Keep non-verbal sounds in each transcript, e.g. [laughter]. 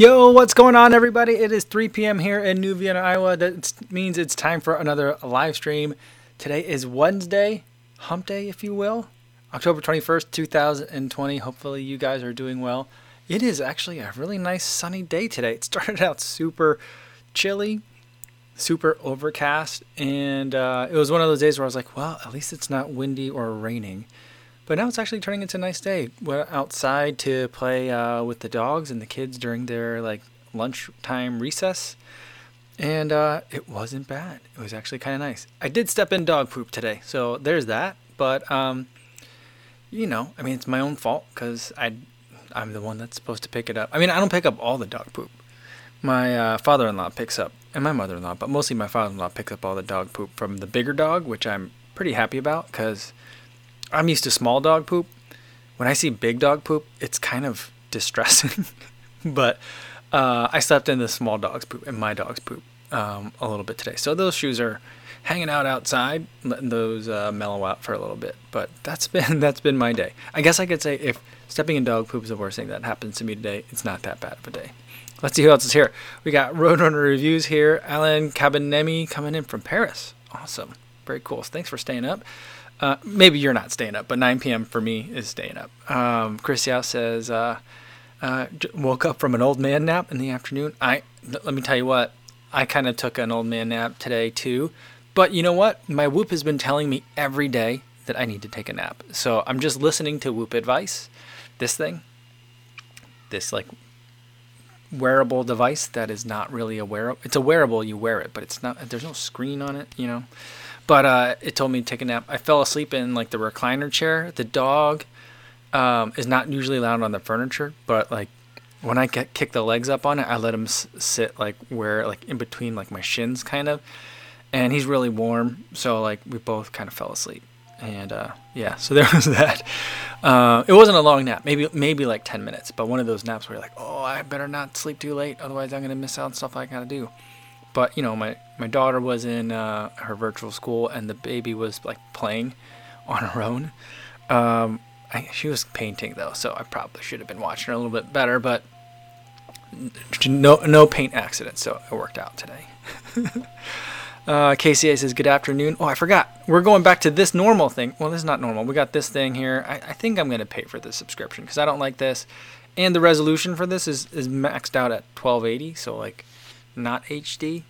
Yo, what's going on, everybody? It is 3 p.m. here in New Vienna, Iowa. That means it's time for another live stream. Today is Wednesday, hump day, if you will, October 21st, 2020. Hopefully, you guys are doing well. It is actually a really nice sunny day today. It started out super chilly, super overcast, and uh, it was one of those days where I was like, well, at least it's not windy or raining. But now it's actually turning into a nice day. Went outside to play uh, with the dogs and the kids during their like lunchtime recess, and uh, it wasn't bad. It was actually kind of nice. I did step in dog poop today, so there's that. But um, you know, I mean, it's my own fault because I I'm the one that's supposed to pick it up. I mean, I don't pick up all the dog poop. My uh, father-in-law picks up, and my mother-in-law, but mostly my father-in-law picks up all the dog poop from the bigger dog, which I'm pretty happy about because I'm used to small dog poop. When I see big dog poop, it's kind of distressing. [laughs] but uh, I slept in the small dog's poop and my dog's poop um, a little bit today. So those shoes are hanging out outside, letting those uh, mellow out for a little bit. But that's [laughs] been that's been my day. I guess I could say if stepping in dog poop is the worst thing that happens to me today, it's not that bad of a day. Let's see who else is here. We got Roadrunner Reviews here. Alan Cabanemi coming in from Paris. Awesome. Very cool. Thanks for staying up. Uh, maybe you're not staying up, but 9 p.m. for me is staying up. Um, Chris Yao says, uh, uh, woke up from an old man nap in the afternoon. I let me tell you what, I kind of took an old man nap today too. But you know what? My Whoop has been telling me every day that I need to take a nap. So I'm just listening to Whoop advice. This thing, this like wearable device that is not really a wearable. It's a wearable. You wear it, but it's not. There's no screen on it. You know. But uh, it told me to take a nap. I fell asleep in like the recliner chair. The dog um, is not usually allowed on the furniture, but like when I get, kick the legs up on it, I let him s- sit like where like in between like my shins kind of, and he's really warm. So like we both kind of fell asleep, and uh, yeah, so [laughs] there was that. Uh, it wasn't a long nap, maybe maybe like ten minutes, but one of those naps where you're like, oh, I better not sleep too late, otherwise I'm gonna miss out on stuff I gotta do but you know my my daughter was in uh, her virtual school and the baby was like playing [laughs] on her own. Um, I, she was painting though so i probably should have been watching her a little bit better but no no paint accidents so it worked out today. [laughs] Uh, kca says good afternoon. Oh i forgot. We're going back to this normal thing. Well this is not normal. We got this thing here. I, I think i'm going to pay for this subscription because i don't like this. And the resolution for this is, is maxed out at 1280 so like not HD.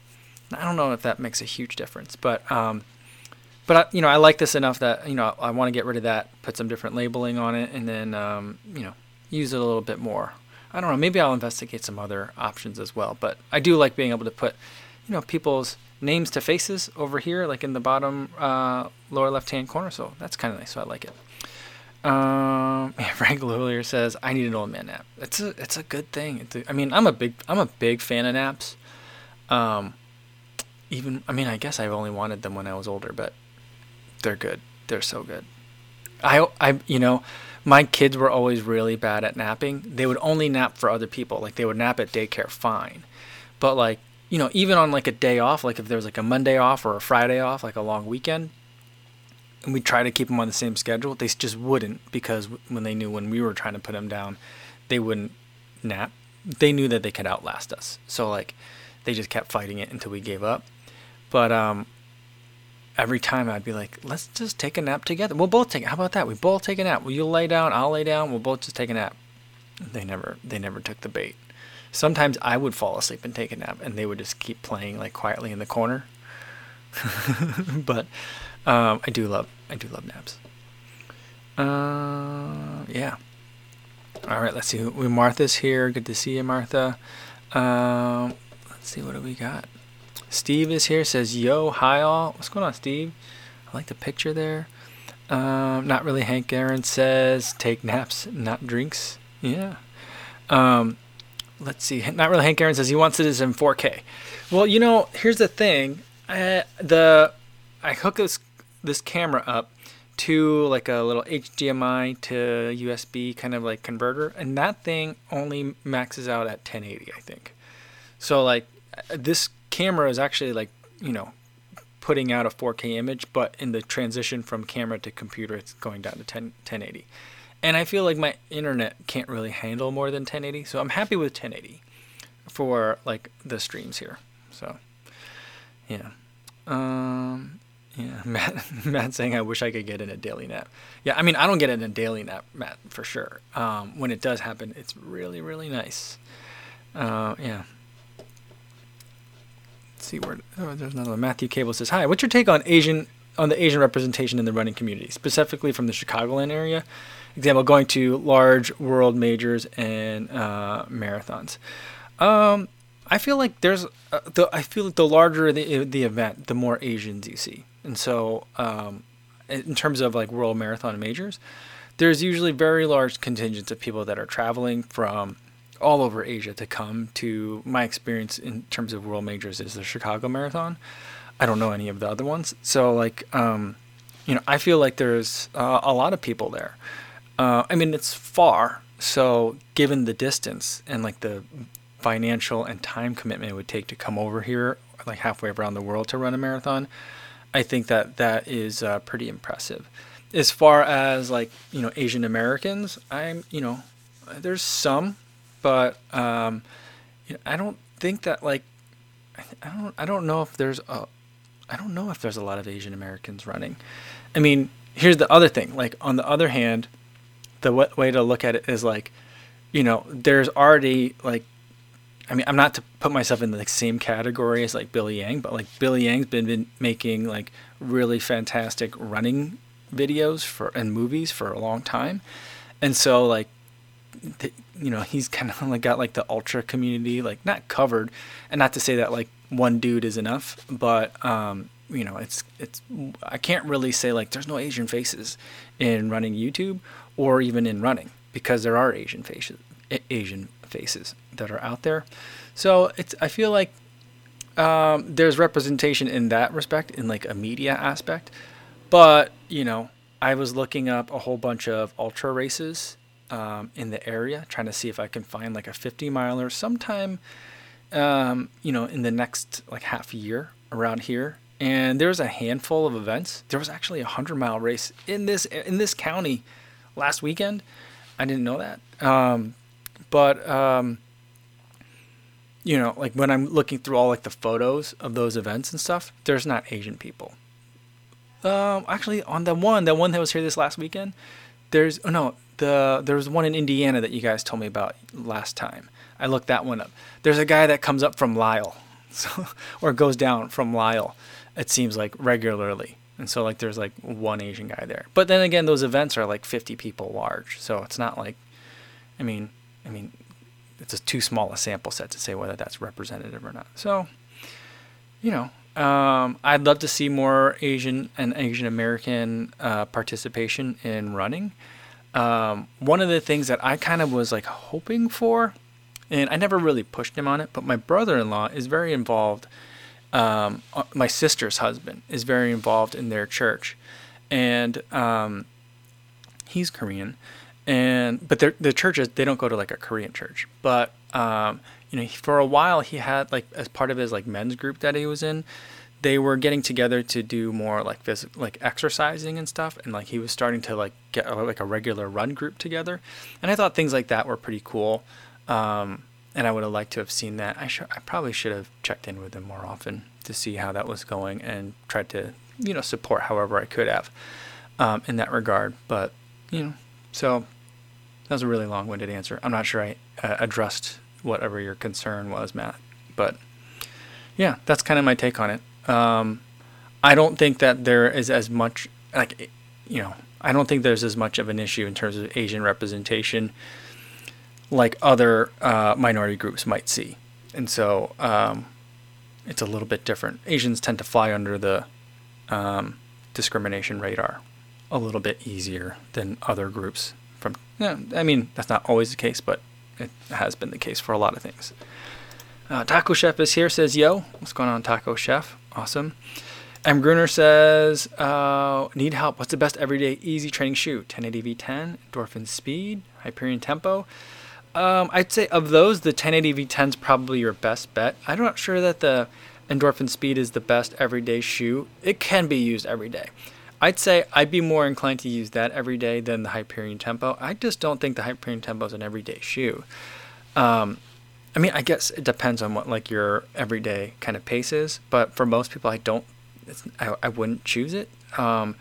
I don't know if that makes a huge difference, but um, but I, you know I like this enough that you know I want to get rid of that, put some different labeling on it, and then um, you know use it a little bit more. I don't know. Maybe I'll investigate some other options as well. But I do like being able to put you know people's names to faces over here, like in the bottom uh, lower left hand corner. So that's kind of nice. So I like it. Um, [laughs] Frank Lawler says I need an old man nap. It's a it's a good thing. A, I mean, I'm a big I'm a big fan of naps. Um, even I mean, I guess I've only wanted them when I was older, but they're good. They're so good. I I you know, my kids were always really bad at napping. They would only nap for other people. Like they would nap at daycare fine. But like, you know, even on like a day off, like if there was like a Monday off or a Friday off, like a long weekend, and we try to keep them on the same schedule, they just wouldn't because when they knew when we were trying to put them down, they wouldn't nap. They knew that they could outlast us. So like they just kept fighting it until we gave up. But um, every time I'd be like, let's just take a nap together. We'll both take. How about that? We both take a nap. Well, you'll lay down, I'll lay down. We'll both just take a nap. They never, they never took the bait. Sometimes I would fall asleep and take a nap, and they would just keep playing like quietly in the corner. [laughs] but um, I do love, I do love naps. Uh, yeah. All right, let's see. We Martha's here. Good to see you, Martha. Um, Let's see what do we got. Steve is here. Says yo, hi all. What's going on, Steve? I like the picture there. Um, not really. Hank Aaron says take naps, not drinks. Yeah. Um, let's see. Not really. Hank Aaron says he wants it as in 4K. Well, you know, here's the thing. I, the I hook this this camera up to like a little HDMI to USB kind of like converter, and that thing only maxes out at 1080, I think. So like this camera is actually like you know putting out a 4K image, but in the transition from camera to computer, it's going down to 10, 1080. And I feel like my internet can't really handle more than 1080, so I'm happy with 1080. for like the streams here. So yeah. Um, yeah, [laughs] Matt, Matt saying, I wish I could get in a daily nap. Yeah, I mean, I don't get in a daily nap, Matt, for sure. Um, when it does happen, it's really, really nice. Uh, yeah. See where, oh, there's another one. Matthew Cable says, Hi, what's your take on Asian, on the Asian representation in the running community, specifically from the Chicagoland area? Example, going to large world majors and uh, marathons. Um, I feel like there's uh, the I feel like the larger the the event, the more Asians you see, and so um, in terms of like world marathon majors, there's usually very large contingents of people that are traveling from all over Asia to come to my experience in terms of world majors is the Chicago Marathon. I don't know any of the other ones, so like um, you know I feel like there's uh, a lot of people there. Uh, I mean it's far, so given the distance and like the financial and time commitment it would take to come over here, like halfway around the world to run a marathon, I think that that is uh, pretty impressive. As far as like you know Asian Americans, I'm you know there's some, but um, I don't think that like I don't I don't know if there's a I don't know if there's a lot of Asian Americans running. I mean, here's the other thing. Like on the other hand, the way to look at it is like, you know, there's already like I mean, I'm not to put myself in the like, same category as like Billy Yang, but like Billy Yang's been, been making like really fantastic running videos for and movies for a long time, and so like, the, you know, he's kind of [laughs] like got like the ultra community like not covered, and not to say that like one dude is enough, but um, you know, it's it's I can't really say like there's no Asian faces in running YouTube or even in running because there are Asian faces Asian faces that are out there. So it's I feel like um, there's representation in that respect, in like a media aspect. But you know, I was looking up a whole bunch of ultra races um, in the area, trying to see if I can find like a 50 miler sometime, um, you know, in the next like half year around here. And there was a handful of events. There was actually a hundred mile race in this in this county last weekend. I didn't know that. Um, but um, you know, like when I'm looking through all like the photos of those events and stuff, there's not Asian people. Um, actually, on the one, the one that was here this last weekend, there's oh no, the there was one in Indiana that you guys told me about last time. I looked that one up. There's a guy that comes up from Lyle, [laughs] so or goes down from Lyle. It seems like regularly, and so like there's like one Asian guy there. But then again, those events are like 50 people large, so it's not like, I mean, I mean, it's a too small a sample set to say whether that's representative or not. So, you know, um, I'd love to see more Asian and Asian American uh, participation in running. Um, one of the things that I kind of was like hoping for, and I never really pushed him on it, but my brother-in-law is very involved. Um, uh, my sister's husband is very involved in their church, and um, he's Korean and but the churches they don't go to like a Korean church, but um, you know for a while he had like as part of his like men's group that he was in, they were getting together to do more like phys- like exercising and stuff, and like he was starting to like get a, like a regular run group together, and I thought things like that were pretty cool. Um, and I would have liked to have seen that. I should, I probably should have checked in with him more often to see how that was going and tried to, you know, support however I could have um, in that regard. But you know, so that was a really long-winded answer. I'm not sure I uh, addressed whatever your concern was, Matt. But yeah, that's kind of my take on it. Um, I don't think that there is as much like you know I don't think there's as much of an issue in terms of Asian representation like other uh, minority groups might see, and so um, it's a little bit different. Asians tend to fly under the um, discrimination radar a little bit easier than other groups from yeah, I mean that's not always the case, but it has been the case for a lot of things. Uh, Taco Chef is here. Says yo, what's going on, Taco Chef? Awesome. M. Gruner says, uh, need help. What's the best everyday easy training shoe? 1080 V10, Endorphin Speed, Hyperion Tempo. Um, I'd say of those, the 1080 V10 is probably your best bet. I'm not sure that the Endorphin Speed is the best everyday shoe. It can be used every day. I'd say I'd be more inclined to use that every day than the Hyperion Tempo. I just don't think the Hyperion Tempo is an everyday shoe. Um, I mean, I guess it depends on what like your everyday kind of pace is, but for most people, I don't. I, I wouldn't choose it. Um,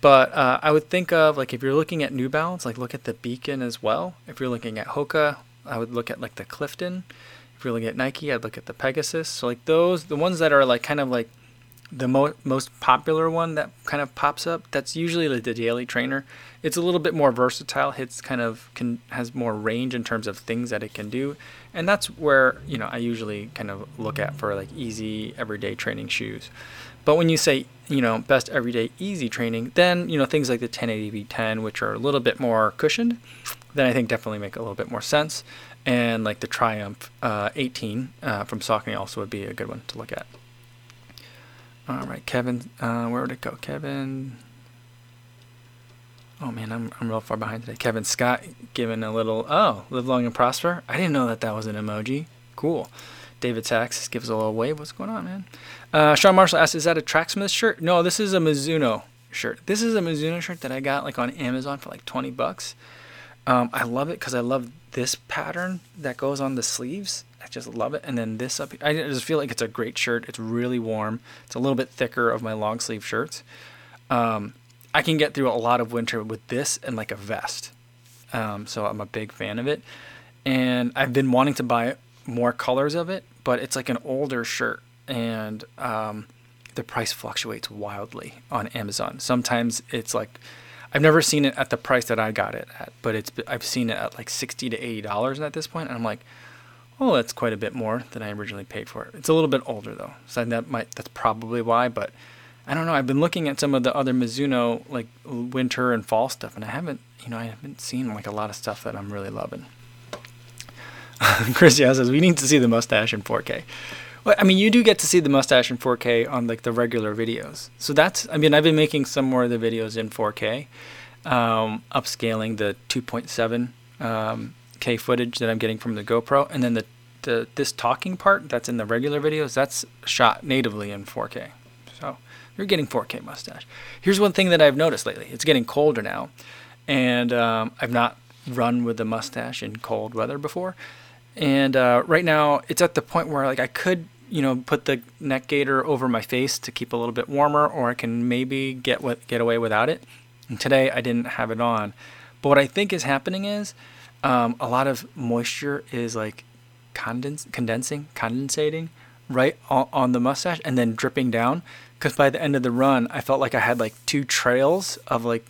but uh, I would think of like if you're looking at New Balance, like look at the Beacon as well. If you're looking at Hoka, I would look at like the Clifton. If you're looking at Nike, I'd look at the Pegasus. So like those, the ones that are like kind of like the mo- most popular one that kind of pops up that's usually like the daily trainer. It's a little bit more versatile it's kind of can has more range in terms of things that it can do. And that's where you know i usually kind of look at for like easy everyday training shoes. But when you say you know best everyday easy training then you know things like the 1080 v10 which are a little bit more cushioned then i think definitely make a little bit more sense. And like the triumph uh, 18 uh, from saucony also would be a good one to look at all right, Kevin. Uh, where would it go? Kevin. Oh man, I'm I'm real far behind today. Kevin Scott giving a little oh, live long and prosper. I didn't know that that was an emoji. Cool. David Sachs gives a little wave. What's going on, man? Uh, Sean Marshall asks, "Is that a Tracksmith shirt?" No, this is a Mizuno shirt. This is a Mizuno shirt that I got like on Amazon for like 20 bucks. Um, I love it because I love this pattern that goes on the sleeves. I just love it. And then this up, I just feel like it's a great shirt. It's really warm. It's a little bit thicker of my long sleeve shirts. Um, I can get through a lot of winter with this and like a vest. Um, so I'm a big fan of it. And I've been wanting to buy more colors of it, but it's like an older shirt and um, the price fluctuates wildly on Amazon. Sometimes it's like I've never seen it at the price that I got it at, but it's I've seen it at like sixty to eighty dollars at this point, and I'm like, oh, that's quite a bit more than I originally paid for it. It's a little bit older though, so that might that's probably why. But I don't know. I've been looking at some of the other Mizuno like winter and fall stuff, and I haven't, you know, I haven't seen like a lot of stuff that I'm really loving. [laughs] Chris says we need to see the mustache in 4K. Well, I mean, you do get to see the mustache in 4K on like the regular videos. So that's, I mean, I've been making some more of the videos in 4K, um, upscaling the 2.7 um, K footage that I'm getting from the GoPro, and then the, the this talking part that's in the regular videos that's shot natively in 4K. So you're getting 4K mustache. Here's one thing that I've noticed lately: it's getting colder now, and um, I've not run with the mustache in cold weather before. And uh, right now, it's at the point where like I could, you know, put the neck gaiter over my face to keep a little bit warmer, or I can maybe get what get away without it. And today I didn't have it on. But what I think is happening is um, a lot of moisture is like condens- condensing, condensating right on, on the mustache and then dripping down. Because by the end of the run, I felt like I had like two trails of like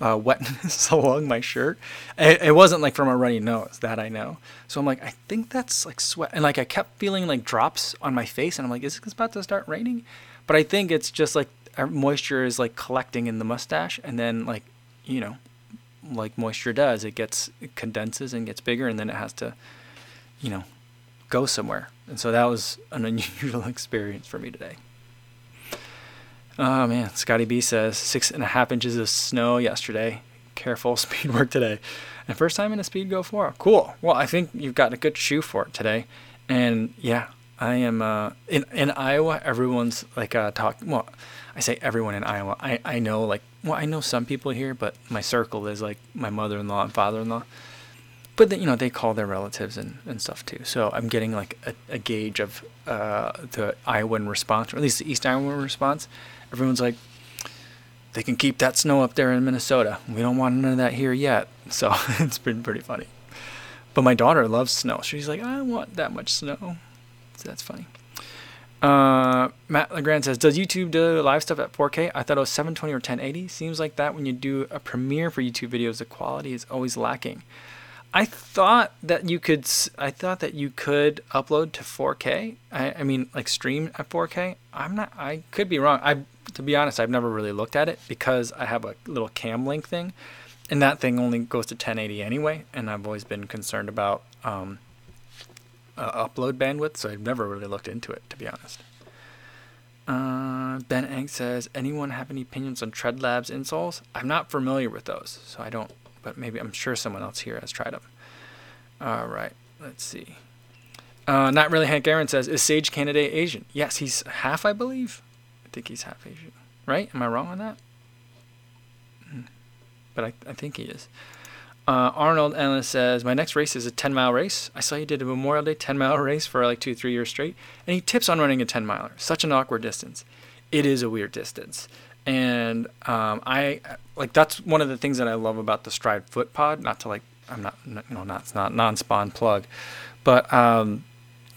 uh, wetness [laughs] along my shirt. It, it, wasn't like from a runny nose, that I know. So I'm like, I think that's like sweat. And like I kept feeling like drops on my face, and I'm like, is it about to start raining? But I think it's just like our moisture is like collecting in the mustache, and then like, you know, like moisture does. It gets it condenses and gets bigger, and then it has to, you know, go somewhere. And so that was an [laughs] unusual experience for me today. Oh man, Scotty B says six and a half inches of snow yesterday. Careful [laughs] speed work today. And first time in a Speedgoat 4. Cool. Well, I think you've got a good shoe for it today. And yeah, I am uh, in in Iowa. Everyone's like uh, talk. Well, I say everyone in Iowa. I I know like well, I know some people here, but my circle is like my mother-in-law and father-in-law. But then, you know, they call their relatives and, and stuff too. So I'm getting like a, a gauge of uh, the Iowan response, or at least the East Iowan response. Everyone's like, they can keep that snow up there in Minnesota. We don't want none of that here yet. [laughs] So [laughs] it's been pretty funny. But my daughter loves snow. She's like, I want that much snow. So that's funny. Uh, Matt Legrand says, "Does YouTube do live stuff at 4K? I thought it was 720 or 1080. Seems like that when you do a premiere for YouTube videos, the quality is always lacking. I thought that you could. I thought that you could upload to 4K. I, I mean, like stream at 4K. I'm not. I could be wrong. I, to be honest, I've never really looked at it because I have a little cam link thing, and that thing only goes to 1080 anyway. And I've always been concerned about um, uh, upload bandwidth, so I've never really looked into it, to be honest. Uh, ben Egg says, anyone have any opinions on Tread Labs insoles? I'm not familiar with those, so I don't, but maybe I'm sure someone else here has tried them. All right, let's see. Uh, not really. Hank Aaron says, is Sage Canaday Asian? Yes, he's half, I believe. I think he's half Asian, right? Am I wrong on that? Hmm. But I, I think he is. Uh, Arnold Ellis says, My next race is a 10 mile race. I saw you did a Memorial Day 10 mile [laughs] race for like two, three years straight. And he tips on running a 10 miler. Such an awkward distance. It is a weird distance. And um, I like that's one of the things that I love about the Stryd Foot Pod. Not to like, I'm not, you know, not, it's not non spawn plug, but um,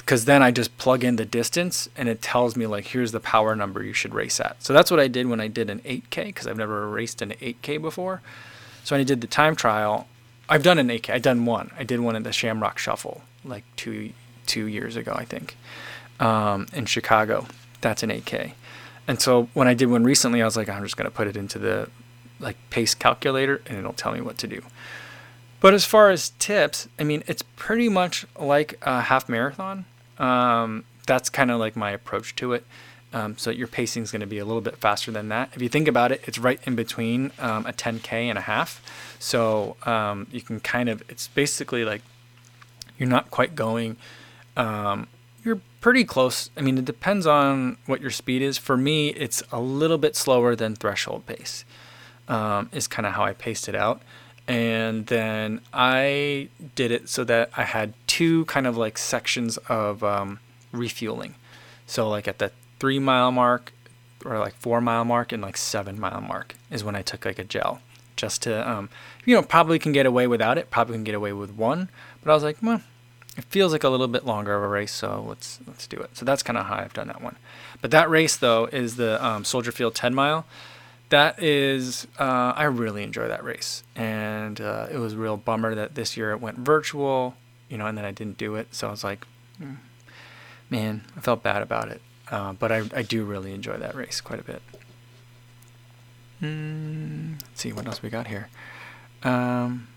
because then I just plug in the distance and it tells me like here's the power number you should race at. So that's what I did when I did an 8K because I've never raced an 8K before. So when I did the time trial, I've done an 8K. I've done one. I did one in the Shamrock Shuffle like two two years ago, I think, um, in Chicago. That's an 8K. And so when I did one recently, I was like, I'm just gonna put it into the like pace calculator and it'll tell me what to do. But as far as tips, I mean, it's pretty much like a half marathon. Um, that's kind of like my approach to it. Um, so your pacing is going to be a little bit faster than that. If you think about it, it's right in between um, a 10k and a half. So um, you can kind of, it's basically like you're not quite going. Um, you're pretty close. I mean, it depends on what your speed is. For me, it's a little bit slower than threshold pace. Um, is kind of how I paced it out. And then I did it so that I had two kind of like sections of um, refueling. So like at the three mile mark or like four mile mark and like seven mile mark is when I took like a gel just to, um, you know, probably can get away without it. Probably can get away with one, but I was like, well, it feels like a little bit longer of a race, so let's let's do it. So that's kind of how I've done that one. But that race though is the um, Soldier Field 10 mile. That is, uh, I really enjoy that race, and uh, it was a real bummer that this year it went virtual, you know, and then I didn't do it. So I was like, mm, man, I felt bad about it. Uh, but I, I do really enjoy that race quite a bit. Mm, let's see what else we got here. Um,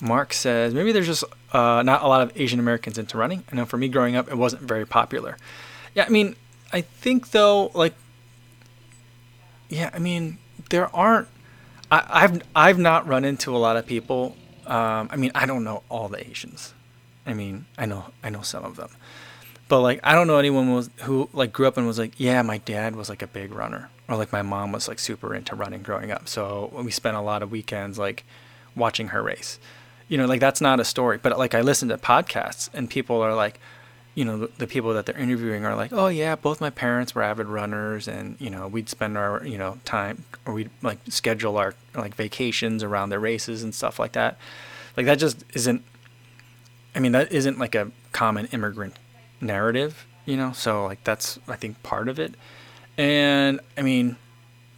Mark says maybe there's just uh, not a lot of Asian Americans into running. I know for me growing up, it wasn't very popular. Yeah, I mean, I think though, like, yeah, I mean, there aren't. I, have I've not run into a lot of people. Um, I mean, I don't know all the Asians. I mean, I know I know some of them, but like I don't know anyone was who like grew up and was like, yeah, my dad was like a big runner, or like my mom was like super into running growing up. So we spent a lot of weekends like watching her race. You know, like that's not a story. But like I listen to podcasts and people are like, you know, the, people that they're interviewing are like, oh yeah, both my parents were avid runners, and you know, we'd spend our you know time or we'd like schedule our like vacations around their races and stuff like that. Like that just isn't. I mean, that isn't like a common immigrant narrative, you know. So like that's I think part of it. And I mean,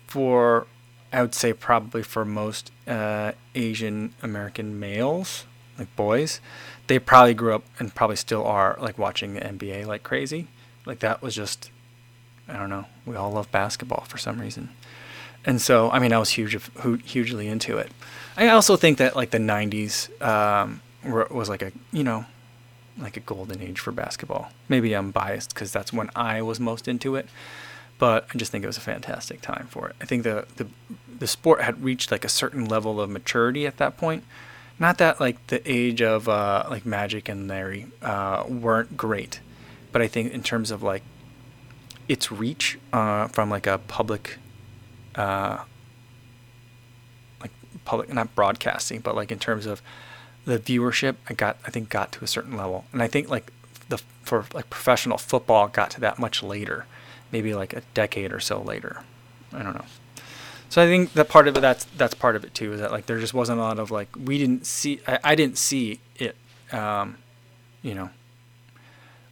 for I would say probably for most uh, Asian American males, like boys, they probably grew up and probably still are like watching the NBA like crazy. Like that was just, I don't know. We all love basketball for some reason, and so I mean I was huge, hugely into it. I also think that like the '90s um, was like a you know like a golden age for basketball. Maybe I'm biased because that's when I was most into it, but I just think it was a fantastic time for it. I think the the the sport had reached like a certain level of maturity at that point. Not that like the age of uh, like Magic and Larry uh, weren't great, but I think in terms of like its reach uh, from like a public, uh, like public not broadcasting, but like in terms of the viewership I got I think got to a certain level. And I think like the for like professional football got to that much later, maybe like a decade or so later. I don't know. So I think that part of it that's that's part of it too is that like there just wasn't a lot of like we didn't see I, I didn't see it um, you know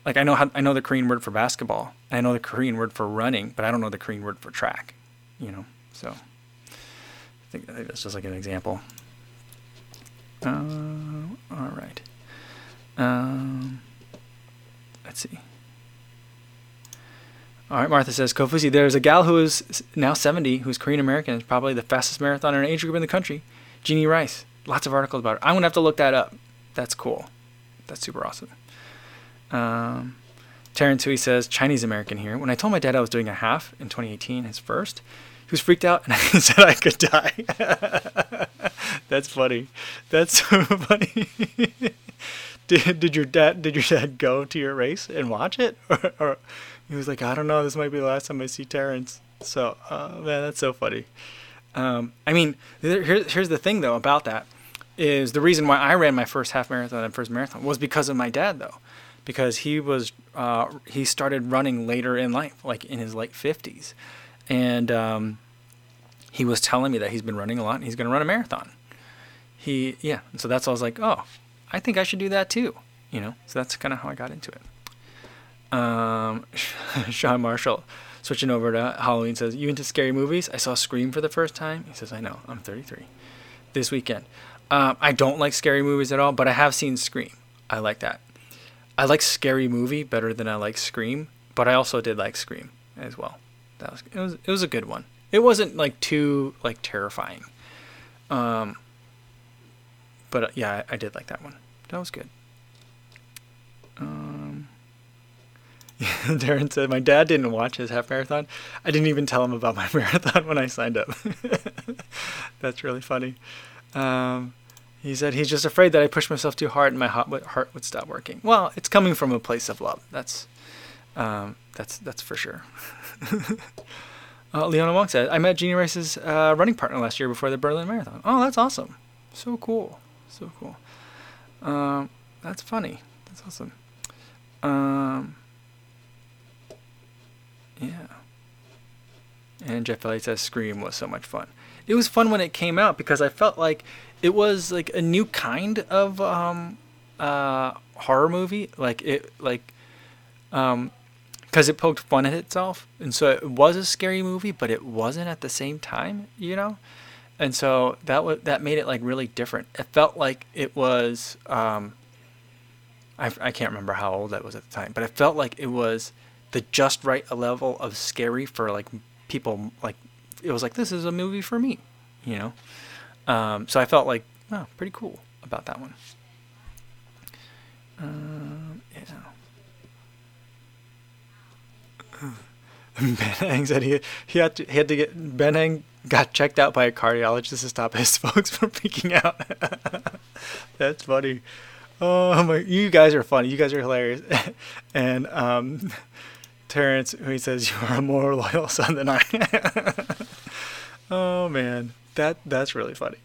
like I know how I know the Korean word for basketball I know the Korean word for running but I don't know the Korean word for track you know so I think, I think that's just like an example uh, all right. Um, let's see. All right, Martha says, Kofuzi, there's a gal who is now 70, who's Korean American, is probably the fastest marathoner in age group in the country. Jeannie Rice. Lots of articles about her. I'm going to have to look that up. That's cool. That's super awesome. Um, Hui says, Chinese American here. When I told my dad I was doing a half in 2018, his first, he was freaked out and [laughs] I said I could die. [laughs] That's funny. That's [laughs] so funny. did, did your dad did your dad go to your race and watch it, or, or he was like, I don't know, this might be the last time I see Terrence. So, uh, man, that's so funny. Um, I mean, here, here's the thing though about that. is the reason why I ran my first half marathon and first marathon was because of my dad though, because he was uh, he started running later in life, like in his late fifties, and um, he was telling me that he's been running a lot and he's going to run a marathon. He yeah, so that's I was like, oh, I think I should do that too, you know. So that's kind of how I got into it. Um, [laughs] Sean Marshall switching over to Halloween says, "You into scary movies? I saw Scream for the first time." He says, "I know. I'm 33." This weekend. Um, I don't like scary movies at all, but I have seen Scream. I like that. I like Scary Movie better than I like Scream, but I also did like Scream as well. That was it was it was a good one. It wasn't like too like terrifying. Um, but uh, yeah, I, I did like that one. That was good. Um, [laughs] Darren said, My dad didn't watch his half marathon. I didn't even tell him about [laughs] my marathon when I signed up. [laughs] That's really funny. Um, he said he's just afraid that I push myself too hard and my heart would stop working. Well, it's coming from a place of love. That's um, that's that's for sure. [laughs] uh, Leona Wong said, I met Jeannie Rice's uh, running partner last year before the Berlin Marathon. Oh, that's awesome. So cool. So cool. Um, that's funny. That's awesome. Um, yeah. And Jeff Elliott says Scream was so much fun. It was fun when it came out because I felt like it was like a new kind of um, uh, horror movie. Like it, like, um, because it poked fun at itself, and so it was a scary movie, but it wasn't at the same time, you know. And so that that made it like really different. It felt like it was. Um, I I can't remember how old that was at the time, but it felt like it was the just right level of scary for like people like it was like this is a movie for me, you know. Um, so I felt like oh, pretty cool about that one. Um, yeah. Ben Hang said he he had to he had to get Ben Hang got checked out by a cardiologist to stop his [laughs] folks from freaking out. [laughs] That's funny. Oh my! You guys are funny. You guys are hilarious. [laughs] and um, Terrence, who he says you are a more loyal son than I. oh man, that that's really funny.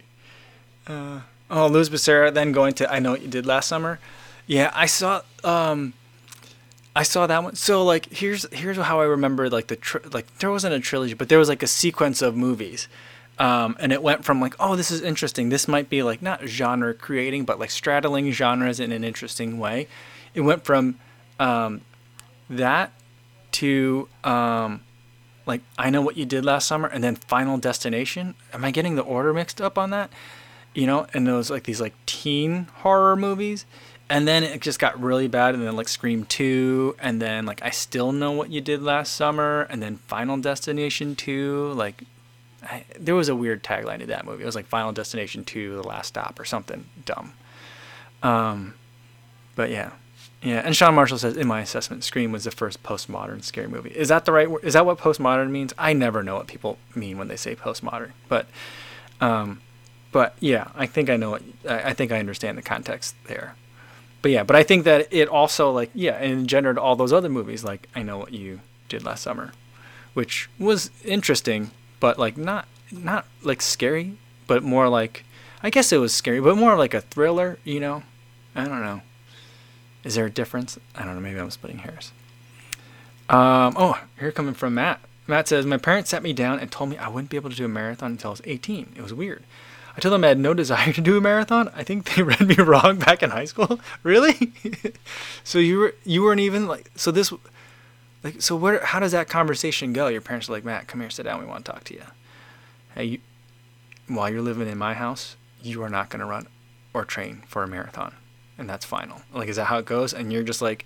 Uh, oh, Luz Becerra then going to I know what you did last summer. Yeah, I saw um, I saw that one. So like here's here's how I remember like the tr- like there wasn't a trilogy, but there was like a sequence of movies. Um, and it went from like, oh, this is interesting. This might be like not genre creating, but like straddling genres in an interesting way. It went from um, that to um, like I know what you did last summer, and then Final Destination. Am I getting the order mixed up on that? You know, and those like these like teen horror movies, and then it just got really bad, and then like Scream Two, and then like I still know what you did last summer, and then Final Destination Two. Like, I, there was a weird tagline to that movie. It was like Final Destination Two: The Last Stop or something dumb. Um, but yeah, yeah, and Sean Marshall says, in my assessment, Scream was the first postmodern scary movie. Is that the right word? Is that what postmodern means? I never know what people mean when they say postmodern, but, um, but yeah, I think I know I, I think I understand the context there. But yeah, but I think that it also like yeah, engendered all those other movies like I know what you did last summer, which was interesting, but like not not like scary, but more like I guess it was scary, but more like a thriller, you know. I don't know. Is there a difference? I don't know. Maybe I'm splitting hairs. Um, oh, here coming from Matt. Matt says, My parents sat me down and told me I wouldn't be able to do a marathon until I was 18. It was weird. I told them I had no desire to do a marathon. I think they [laughs] read me wrong back in high school. [laughs] really? [laughs] so you were you weren't even like so this like so where how does that conversation go? Your parents are like, Matt, come here, sit down. We want to talk to you. Hey, you, while you're living in my house, you are not going to run or train for a marathon and that's final. Like, is that how it goes? And you're just like,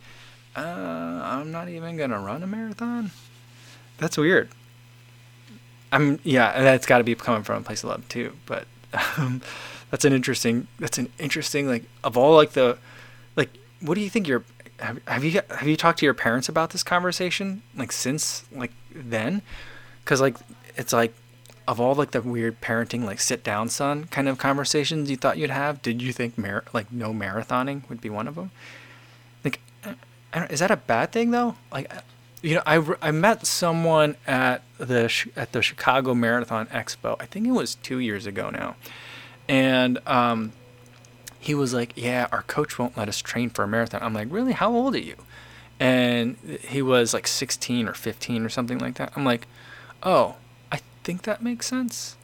uh, I'm not even gonna run a marathon. That's weird. I'm yeah, that's got to be coming from a place of love too. But um, that's an interesting. That's an interesting like of all like the like. What do you think your have, have you have you talked to your parents about this conversation like since like then? Because like it's like of all like the weird parenting like sit down son kind of conversations you thought you'd have did you think mar- like no marathoning would be one of them like is that a bad thing though like you know I, I met someone at the at the chicago marathon expo i think it was two years ago now and um, he was like, "Yeah, our coach won't let us train for a marathon." I'm like, "Really? How old are you?" And he was like 16 or 15 or something like that. I'm like, "Oh, I think that makes sense."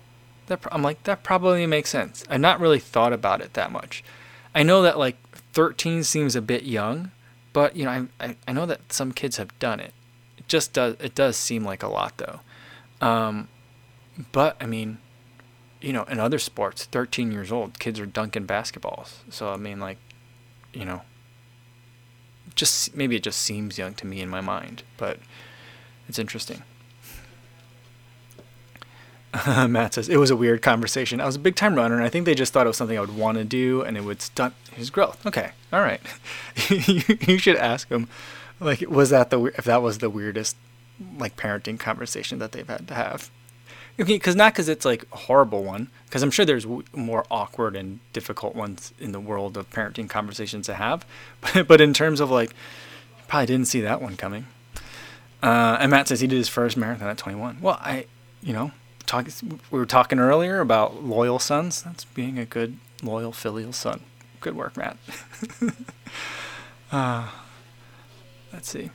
That I'm like, that probably makes sense. I've not really thought about it that much. I know that like 13 seems a bit young, but you know, I, I, I know that some kids have done it. Just does it does seem like a lot though. Um, but I mean, you know, in other sports, 13 years old, kids are dunking basketballs. So I mean, like, you know, just maybe it just seems young to me in my mind, but it's interesting. [laughs] Matt says it was a weird conversation. I was a big time runner, and I think they just thought it was something I would want to do, and it would stunt his growth. Okay, all right. [laughs] you should ask them, like, was that the if that was the weirdest like parenting conversation that they've had to have? Okay, because not because it's like a horrible one, because I'm sure there's w- more awkward and difficult ones in the world of parenting conversations to have, [laughs] but, but in terms of like, probably didn't see that one coming. Uh, and Matt says he did his first marathon at 21. Well, I, you know, talk, we were talking earlier about loyal sons. That's being a good, loyal, filial son. Good work, Matt. [laughs] uh, let's see.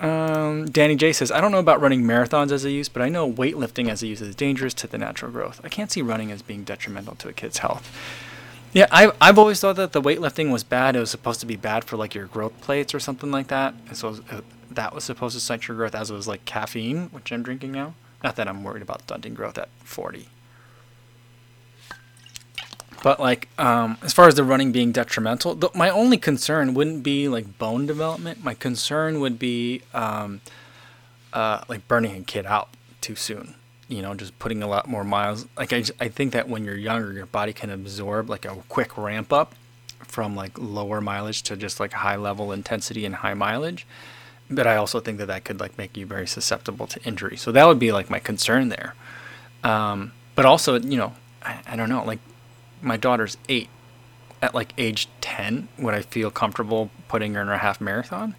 Um, Danny J says, I don't know about running marathons as a use, but I know weightlifting as a use is dangerous to the natural growth. I can't see running as being detrimental to a kid's health. Yeah, I've, I've always thought that the weightlifting was bad. It was supposed to be bad for like your growth plates or something like that. And so uh, that was supposed to stunt your growth as was like caffeine, which I'm drinking now. Not that I'm worried about stunting growth at 40. But like, um, as far as the running being detrimental, my only concern wouldn't be like bone development. My concern would be um, uh, like burning a kid out too soon. You know, just putting a lot more miles. Like I, I think that when you're younger, your body can absorb like a quick ramp up from like lower mileage to just like high level intensity and high mileage but I also think that that could like make you very susceptible to injury. So that would be like my concern there. Um, but also, you know, I, I don't know, like my daughter's eight. At like age 10, would I feel comfortable putting her in a half marathon?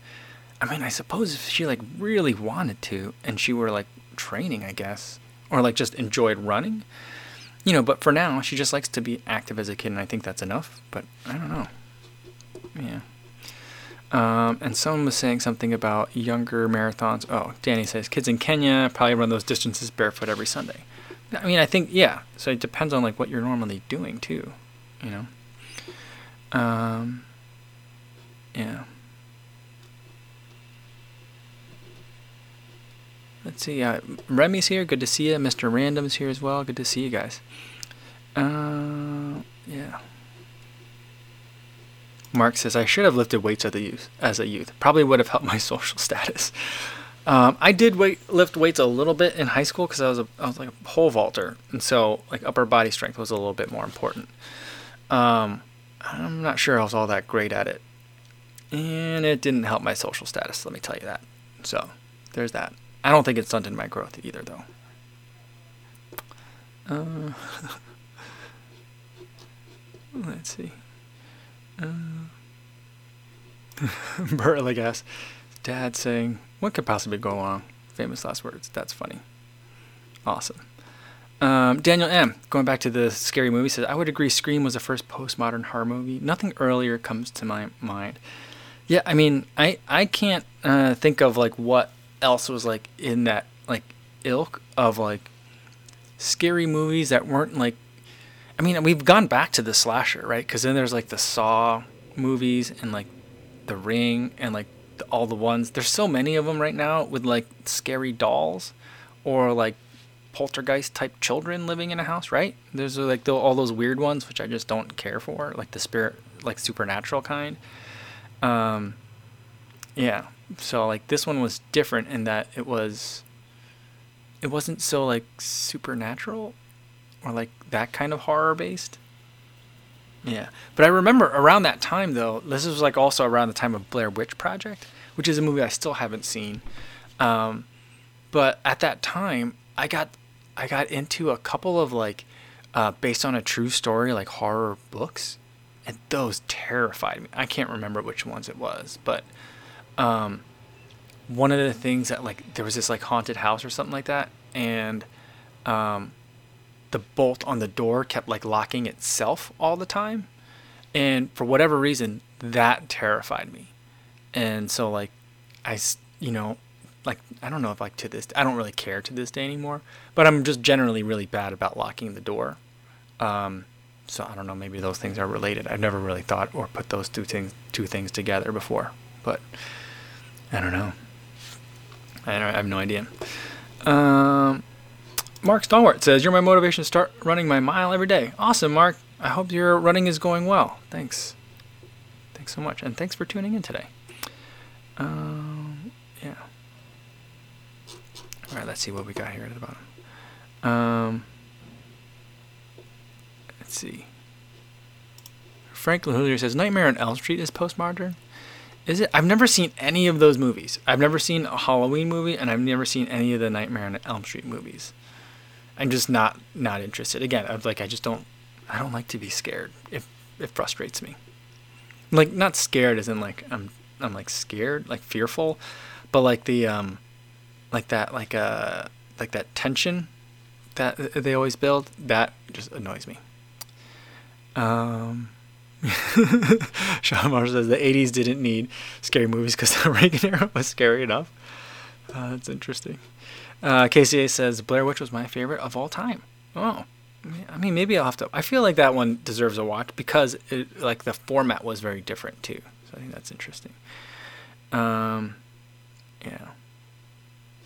I mean, I suppose if she like really wanted to and she were like training, I guess, or like just enjoyed running, you know, but for now, she just likes to be active as a kid, and I think that's enough. But I don't know. Yeah. Um, and someone was saying something about younger marathons. Oh, Danny says kids in Kenya probably run those distances barefoot every Sunday. I mean, I think yeah. So it depends on like what you're normally doing too, you know. Um, yeah. Let's see. Uh, Remy's here. Good to see you. Mr. Random's here as well. Good to see you guys. Uh, yeah. Mark says, I should have lifted weights as a youth. As a youth. Probably would have helped my [laughs] social status. Um, I did weight, lift weights a little bit in high school because I was a, I was like a pole vaulter, and so like upper body strength was a little bit more important. Um, I'm not sure I was all that great at it, and it didn't help my social status. Let me tell you that. So there's that. I don't think it stunted my growth either, though. Uh, [laughs] let's see. Uh, [laughs] I guess. Dad saying, What could possibly go wrong? Famous last words. That's funny. Awesome. Um, Daniel M. Going back to the scary movie says, I would agree Scream was the first postmodern horror movie. Nothing earlier comes to my mind. Yeah, I mean, I I can't uh, think of like what else was like in that like ilk of like scary movies that weren't like. I mean, we've gone back to the slasher, right? Because then there's like the Saw movies and like The Ring and like all the ones. There's so many of them right now with like scary dolls or like poltergeist type children living in a house, right? There's like the, all those weird ones which I just don't care for, like the spirit, like supernatural kind. Um, yeah. So like this one was different in that it was. It wasn't so like supernatural, or like that kind of horror based. Yeah, but I remember around that time though. This was like also around the time of Blair Witch Project, which is a movie I still haven't seen. Um, but at that time, I got I got into a couple of like uh, based on a true story like horror books, and those terrified me. I can't remember which ones it was, but um, one of the things that like there was this like haunted house or something like that, and um, the bolt on the door kept like locking itself all the time. And for whatever reason, that terrified me. And so, like, I, you know, like, I don't know if, like, to this, I don't really care to this day anymore, but I'm just generally really bad about locking the door. Um, so I don't know, maybe those things are related. I've never really thought or put those two things, two things together before, but I don't know. I, don't, I have no idea. Um, Mark Stalwart says, You're my motivation to start running my mile every day. Awesome, Mark. I hope your running is going well. Thanks. Thanks so much. And thanks for tuning in today. Um, yeah. All right, let's see what we got here at the bottom. Um, let's see. Franklin Hillier says Nightmare on Elm Street is postmodern. Is it? I've never seen any of those movies. I've never seen a Halloween movie, and I've never seen any of the Nightmare on Elm Street movies. I'm just not not interested. Again, I'm like I just don't I don't like to be scared. It it frustrates me. Like not scared in like I'm I'm like scared, like fearful, but like the um like that like uh like that tension that they always build that just annoys me. Um [laughs] Sean Marshall says the 80s didn't need scary movies because the [laughs] Reagan era was scary enough. Uh, that's interesting. Uh, KCA says Blair Witch was my favorite of all time. Oh, I mean, maybe I'll have to. I feel like that one deserves a watch because it, like the format was very different too. So I think that's interesting. Um, yeah.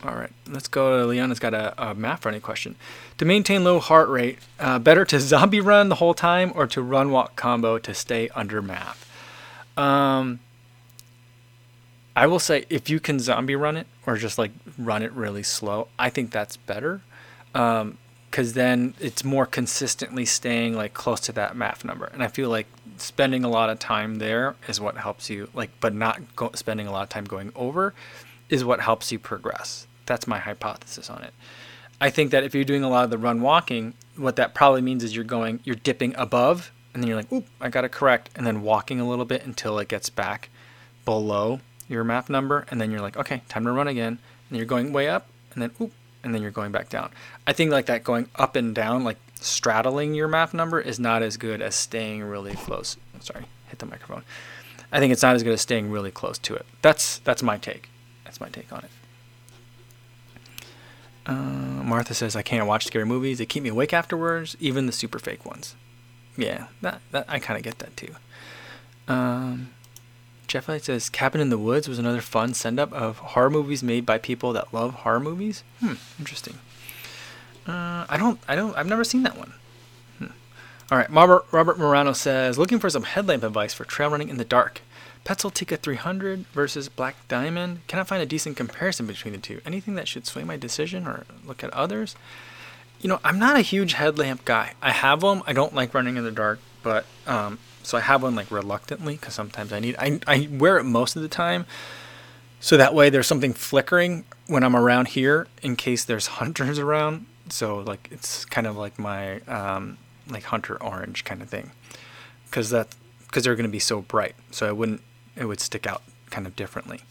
All right, let's go to Leon. Has got a, a MAF running question. To maintain low heart rate, uh, better to [laughs] zombie run the whole time or to run walk combo to stay under MAF? Um, I will say if you can zombie run it or just like run it really slow, I think that's better. Um, because then it's more consistently staying like close to that MAF number. And I feel like spending a lot of time there is what helps you like, but not go, spending a lot of time going over is what helps you progress. That's my hypothesis on it. I think that if you're doing a lot of the run walking, what that probably means is you're going, you're dipping above, and then you're like, oop, I got to correct, and then walking a little bit until it gets back below your MAF number, and then you're like, okay, time to run again, and you're going way up, and then oop, and then you're going back down. I think like that going up and down, like straddling your MAF number, is not as good as staying really close. Sorry, hit the microphone. I think it's not as good as staying really close to it. That's that's my take. That's my take on it. Uh, Martha says I can't watch scary movies. They keep me awake afterwards, even the super fake ones. Yeah, that, that I kind of get that too. Um, Jeff Light says Cabin in the Woods was another fun send up of horror movies made by people that love horror movies. Hmm, interesting. Uh, I don't, I don't, I've never seen that one. Hmm. All right, Robert, Robert Morano says looking for some headlamp advice for trail running in the dark. Petzl Tikka 300 versus Black Diamond. Can I find a decent comparison between the two? Anything that should sway my decision or look at others? You know, I'm not a huge headlamp guy. I have them. I don't like running in the dark, but um, so I have one like reluctantly because sometimes I need. I I wear it most of the time, so that way there's something flickering when I'm around here in case there's [laughs] hunters around. So like it's kind of like my um, like hunter orange kind of thing, because that because they're going to be so bright. So I wouldn't it would stick out kind of differently.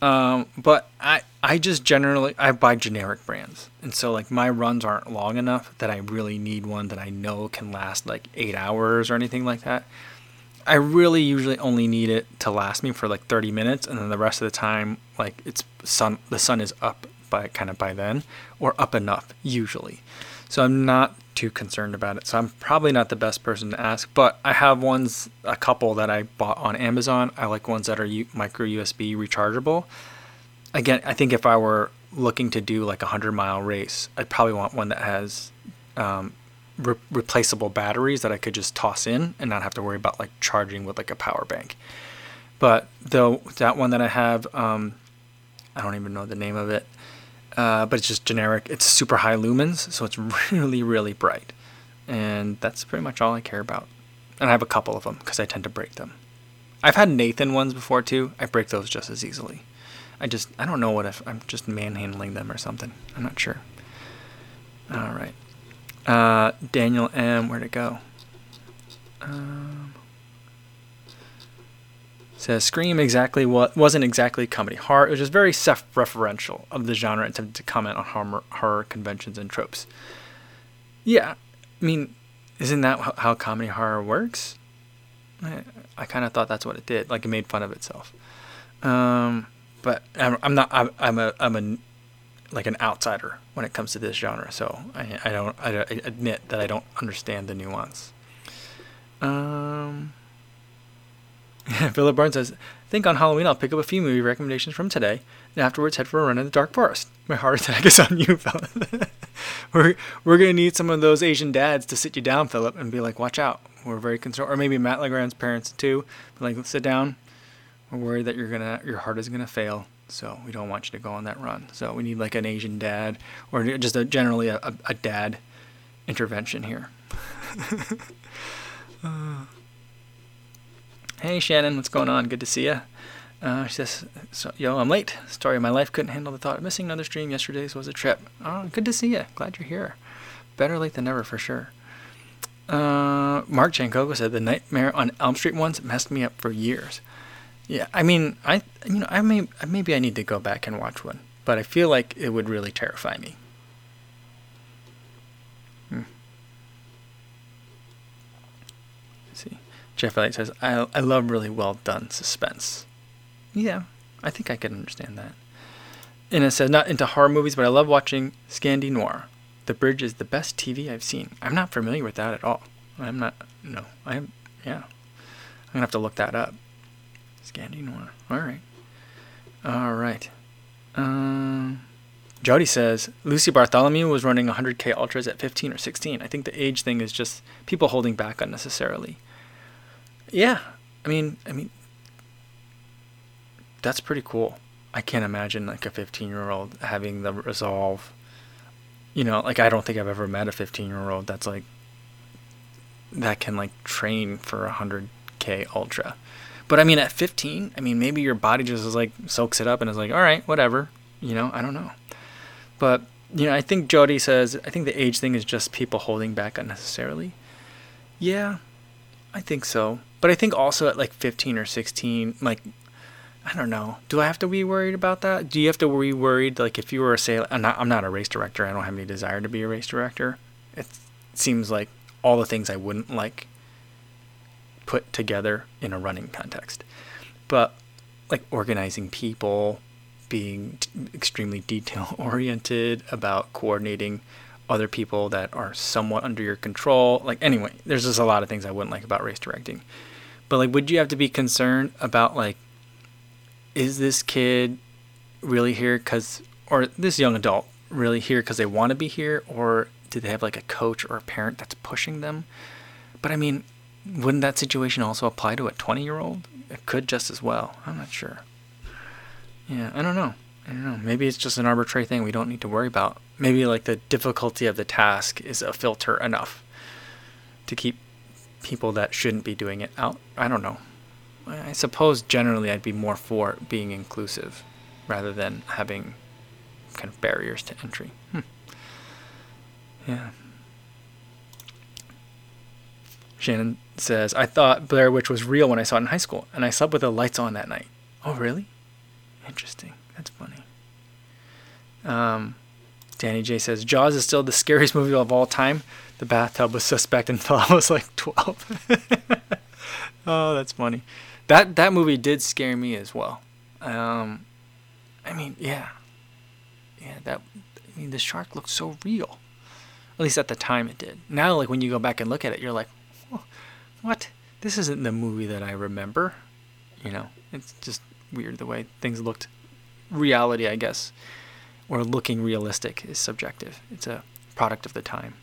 Um, but I I just generally I buy generic brands, and so like my runs aren't long enough that I really need one that I know can last like eight hours or anything like that. I really usually only need it to last me for like 30 minutes, and then the rest of the time like it's sun the sun is up by kind of by then or up enough usually. So I'm not too concerned about it. So I'm probably not the best person to ask, but I have ones, a couple that I bought on Amazon. I like ones that are U- micro USB rechargeable. Again, I think if I were looking to do like a 100 mile race, I'd probably want one that has um, re- replaceable batteries that I could just toss in and not have to worry about like charging with like a power bank. But though that one that I have, um, I don't even know the name of it uh, but it's just generic. It's super high lumens, so it's [laughs] really, really bright. And that's pretty much all I care about. And I have a couple of them because I tend to break them. I've had Nathan ones before too. I break those just as easily. I just, I don't know what if I'm just manhandling them or something. I'm not sure. All right. Uh, Daniel M. Where'd it go? Um, says Scream exactly what wasn't exactly comedy horror. It was just very self-referential of the genre, attempted to comment on horror, horror conventions and tropes. Yeah, I mean, isn't that how comedy horror works? I, I kind of thought that's what it did. Like it made fun of itself. Um, but I'm, I'm not. I'm, I'm a. I'm a like an outsider when it comes to this genre. So I, I don't. I, I admit that I don't understand the nuance. Um. [laughs] Philip Barnes says, I think on Halloween I'll pick up a few movie recommendations from today, and afterwards head for a run in the dark forest. My heart attack is on you, [laughs] Philip. we're we're gonna need some of those Asian dads to sit you down, Philip, and be like, "Watch out, we're very concerned." Or maybe Matt Legrand's parents too, But like, "Sit down. We're worried that you're gonna your heart is gonna fail, so we don't want you to go on that run." So we need like an Asian dad, or just a, generally a, a, a dad intervention here. [laughs] [sighs] uh. Hey Shannon, what's going on? Good to see you. Uh, she says, so, "Yo, I'm late. Story of my life. Couldn't handle the thought of missing another stream. Yesterday's was a trip. Oh, good to see you. Glad you're here. Better late than never for sure." Uh, Mark Jankogo said the Nightmare on Elm Street ones messed me up for years. Yeah, I mean, I you know, I may maybe I need to go back and watch one, but I feel like it would really terrify me. Jeff Elliott says, I, I love really well done suspense. Yeah, I think I can understand that. And it says, not into horror movies, but I love watching Scandi Noir. The Bridge is the best TV I've seen. I'm not familiar with that at all. I'm not, no, I'm, yeah. I'm gonna have to look that up. Scandi Noir. All right. All right. Um, Jody says Lucy Bartholomew was running 100k ultras at 15 or 16. I think the age thing is just people holding back unnecessarily. Yeah, I mean, I mean, that's pretty cool. I can't imagine like a 15 year old having the resolve. You know, like I don't think I've ever met a 15 year old that's like that can like train for a 100k ultra. But I mean, at 15, I mean, maybe your body just is like soaks it up and is like, all right, whatever. You know, I don't know. But you know, I think Jody says I think the age thing is just people holding back unnecessarily. Yeah, I think so. But I think also at like 15 or 16, like, I don't know. Do I have to be worried about that? Do you have to be worried, like, if you were a say, I'm not, I'm not a race director. I don't have any desire to be a race director. It seems like all the things I wouldn't like put together in a running context. But like organizing people, being t- extremely detail oriented about coordinating other people that are somewhat under your control. Like anyway, there's just a lot of things I wouldn't like about race directing. But like would you have to be concerned about like is this kid really here cuz or this young adult really here cuz they want to be here or do they have like a coach or a parent that's pushing them? But I mean, wouldn't that situation also apply to a 20-year-old? It could just as well. I'm not sure. Yeah, I don't know. I don't know. Maybe it's just an arbitrary thing we don't need to worry about. Maybe like the difficulty of the task is a filter enough to keep people that shouldn't be doing it out. I don't know. I suppose generally I'd be more for being inclusive rather than having kind of barriers to entry. Hmm. Yeah. Shannon says, I thought Blair Witch was real when I saw it in high school, and I slept with the lights on that night. Oh, really? Interesting. That's funny. Um, Danny J says Jaws is still the scariest movie of all time. The bathtub was suspect until [laughs] I was like 12. [laughs] oh, that's funny. That that movie did scare me as well. Um, I mean, yeah, yeah. That I mean, the shark looked so real. At least at the time it did. Now, like when you go back and look at it, you're like, what? This isn't the movie that I remember. You know, it's just weird the way things looked. Reality, I guess, or looking realistic is subjective. It's a product of the time.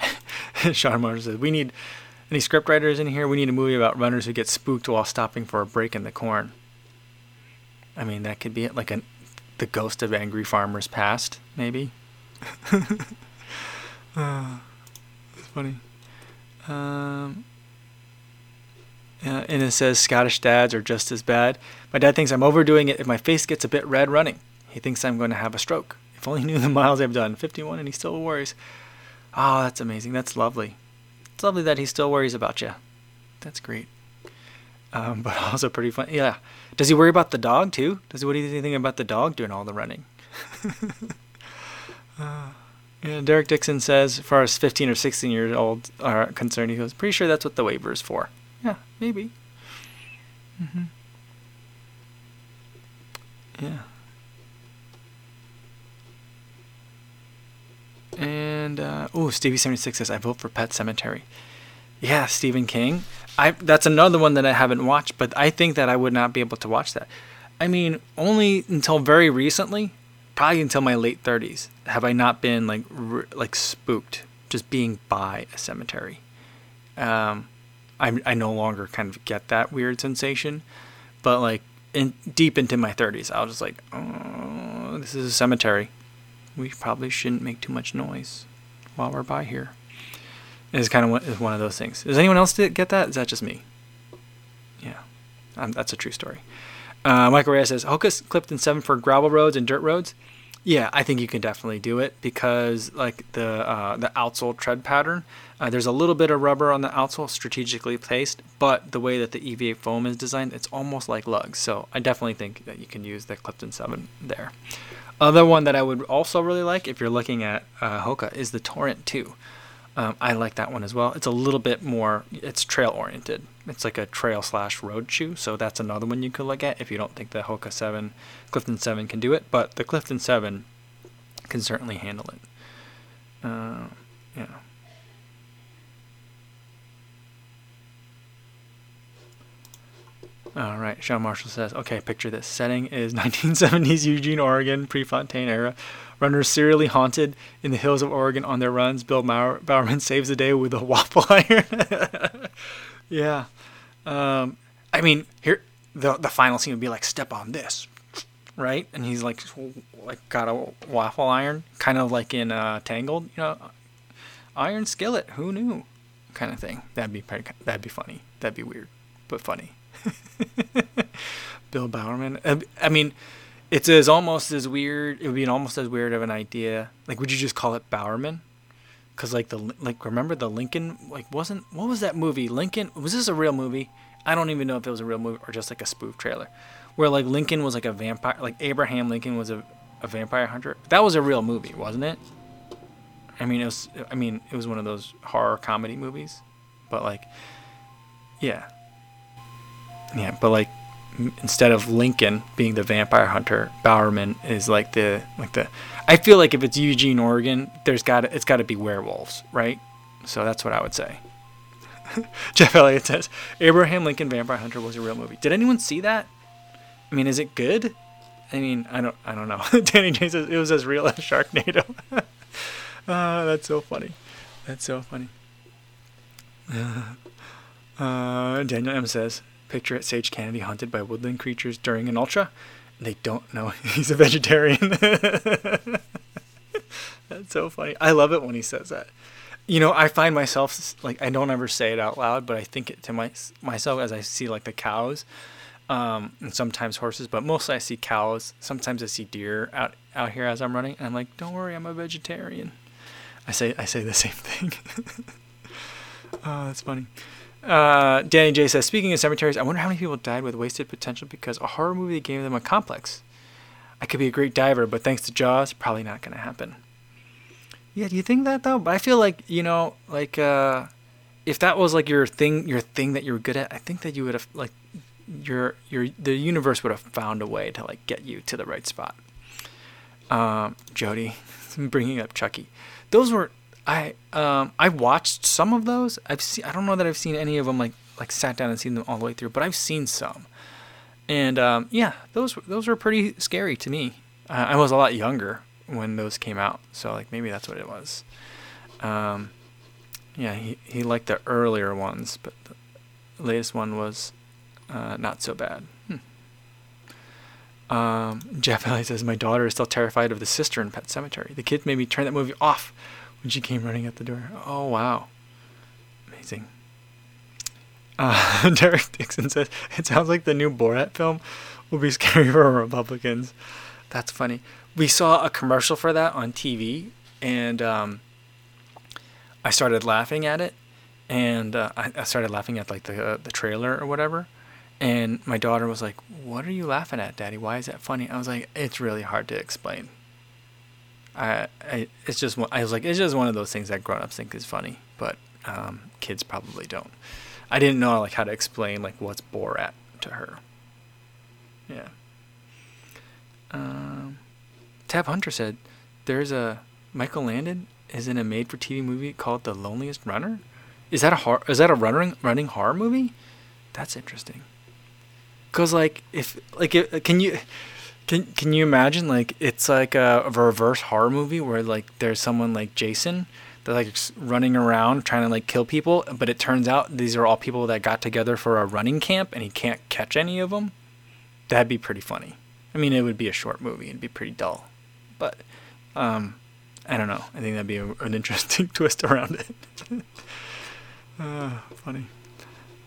[laughs] Sean Martin says, We need any scriptwriters in here? We need a movie about runners who get spooked while stopping for a break in the corn. I mean, that could be it. Like a, the ghost of angry farmers past, maybe. [laughs] uh, it's funny. Um, uh, and it says Scottish dads are just as bad. My dad thinks I'm overdoing it if my face gets a bit red running. He thinks I'm going to have a stroke. If only he knew the miles I've done. 51 and he still worries. Oh, that's amazing. That's lovely. It's lovely that he still worries about you. That's great. Um, [laughs] but also pretty fun. Yeah. Does he worry about the dog too? Does he? What do you think about the dog doing all the running? [laughs] uh, Yeah, Derek Dixon says, as far as 15 or 16 years old are concerned, he goes, pretty sure that's what the waiver is for. Yeah, maybe. Mm-hmm. Yeah. And uh, oh, Stevie seventy six says I vote for Pet Sematary. Yeah, Stephen King. I that's another one that I haven't watched, but I think that I would not be able to watch that. I mean, only until very recently, probably until my late thirties, have I not been like like spooked just being by a cemetery. Um, I I no longer kind of get that weird sensation, but like in deep into my thirties, I was just like, oh, this is a cemetery we probably shouldn't make too much noise while we're by here. It's kind of one of those things. Does anyone else get that? Is that just me? Yeah, um, that's a true story. Uh, Michael Reyes says Hoka's Clifton Seven for gravel roads and dirt roads. Yeah, I think you can definitely do it because like the uh, the outsole tread pattern, uh, there's a little bit of rubber on the outsole strategically placed, but the way that the EVA foam is designed, it's almost like lugs. So I definitely think that you can use the Clifton Seven there. Other one that I would also really like if you're looking at uh, Hoka is the Torrent 2. Um, I like that one as well. It's a little bit more, it's trail oriented. It's like a trail slash road shoe. So that's another one you could look at if you don't think the Hoka 7, Clifton 7 can do it. But the Clifton 7 can certainly handle it. Uh, yeah. All right, Sean Marshall says, okay, picture this. Setting is [laughs] 1970s Eugene, Oregon, pre Fontaine era. Runners serially haunted in the hills of Oregon on their runs. Bill Mauer, Bowerman [laughs] saves the day with a waffle [laughs] iron. yeah. Um, I mean, here the the final scene would be like, step on this, right? And he's like, like got a waffle iron, kind of like in uh, Tangled, you know, iron skillet. Who knew? Kind of thing. That'd be that'd be funny. That'd be weird, but funny. [laughs] Bill Bowerman. Uh, I mean, it's as almost as weird. It would be an almost as weird of an idea. Like, would you just call it Bowerman? Because like the like, remember the Lincoln? Like, wasn't what was that movie? Lincoln was this a real movie? I don't even know if it was a real movie or just like a spoof trailer, where like Lincoln was like a vampire. Like Abraham Lincoln was a, a vampire hunter. That was a real movie, wasn't it? I mean, it was. I mean, it was one of those horror comedy movies, but like, yeah, yeah, but like instead of Lincoln being the vampire hunter, Bowerman is like the like the. I feel like if it's Eugene, Oregon, there's got it's got to be werewolves, right? So that's what I would say. [laughs] Jeff Elliott says Abraham Lincoln Vampire Hunter was a real movie. Did anyone see that? I mean, is it good? I mean, I don't I don't know. [laughs] Danny J says it was as real as Sharknado. uh, [laughs] that's so funny. That's so funny. Uh, Daniel M says Picture at Sage Canaday hunted by woodland creatures during an ultra. They don't know [laughs] he's a vegetarian. [laughs] That's so funny. I love it when he says that. You know, I find myself like I don't ever say it out loud, but I think it to my, myself as I see like the cows, um, and sometimes horses, but mostly I see cows. Sometimes I see deer out out here as I'm running, and I'm like, "Don't worry, I'm a vegetarian." I say I say the same thing. [laughs] oh, that's funny. Uh, Danny J says, speaking of cemeteries, I wonder how many people died with wasted potential because a horror movie gave them a complex. I could be a great diver, but thanks to Jaws, probably not going to happen. Yeah, do you think that though? But I feel like you know, like uh, if that was like your thing, your thing that you were good at, I think that you would have like your your the universe would have found a way to like get you to the right spot. Um, Jody, [laughs] bringing up Chucky, those were I um I watched some of those. I've seen I don't know that I've seen any of them like like sat down and seen them all the way through, but I've seen some. And um, yeah, those those were pretty scary to me. Uh, I was a lot younger when those came out, so like maybe that's what it was. Um, yeah, he he liked the earlier ones, but the latest one was uh, not so bad. Hmm. Um, Jeff Ellie says my daughter is still terrified of the sister in Pet Sematary. The kids made me turn that movie off when she came running at the door. Oh, wow. Amazing. Uh, [laughs] Derek Dixon says, It sounds like the new Borat film will be scary [laughs] for Republicans. That's funny. We saw a commercial for that on TV, and um, I started laughing at it. And uh, I, I, started laughing at like the uh, the trailer or whatever. And my daughter was like, "What are you laughing at, Daddy? Why is that funny?" I was like, "It's really hard to explain." I, I it's just one- I was like it's just one of those things that grown-ups think is funny, but um, kids probably don't. I didn't know like how to explain like what's Borat to her. Yeah. Um, Tab Hunter said, "There's a Michael Landon is in a made-for-TV movie called The Loneliest Runner. Is that a hor- is that a running running horror movie? That's interesting. Cause like if like can you can can you imagine like it's like a, a reverse horror movie where like there's someone like Jason that like running around trying to like kill people, but it turns out these are all people that got together for a running camp and he can't catch any of them. That'd be pretty funny. I mean, it would be a short movie. It'd be pretty dull, but um, I don't know. I think that'd be a, an interesting [laughs] twist around it. [laughs] uh, funny.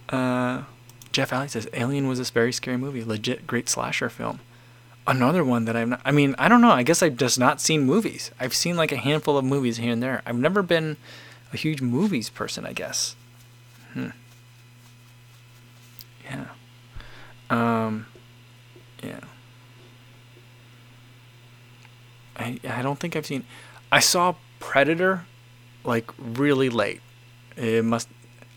Uh, Jeff Alley says Alien was this very scary movie, legit great slasher film. Another one that I've not, I mean, I don't know. I guess I've just not seen movies. I've seen like a handful of movies here and there. I've never been a huge movies person, I guess. Hmm. Yeah. Um, yeah. I I don't think I've seen. I saw Predator, like really late. It must.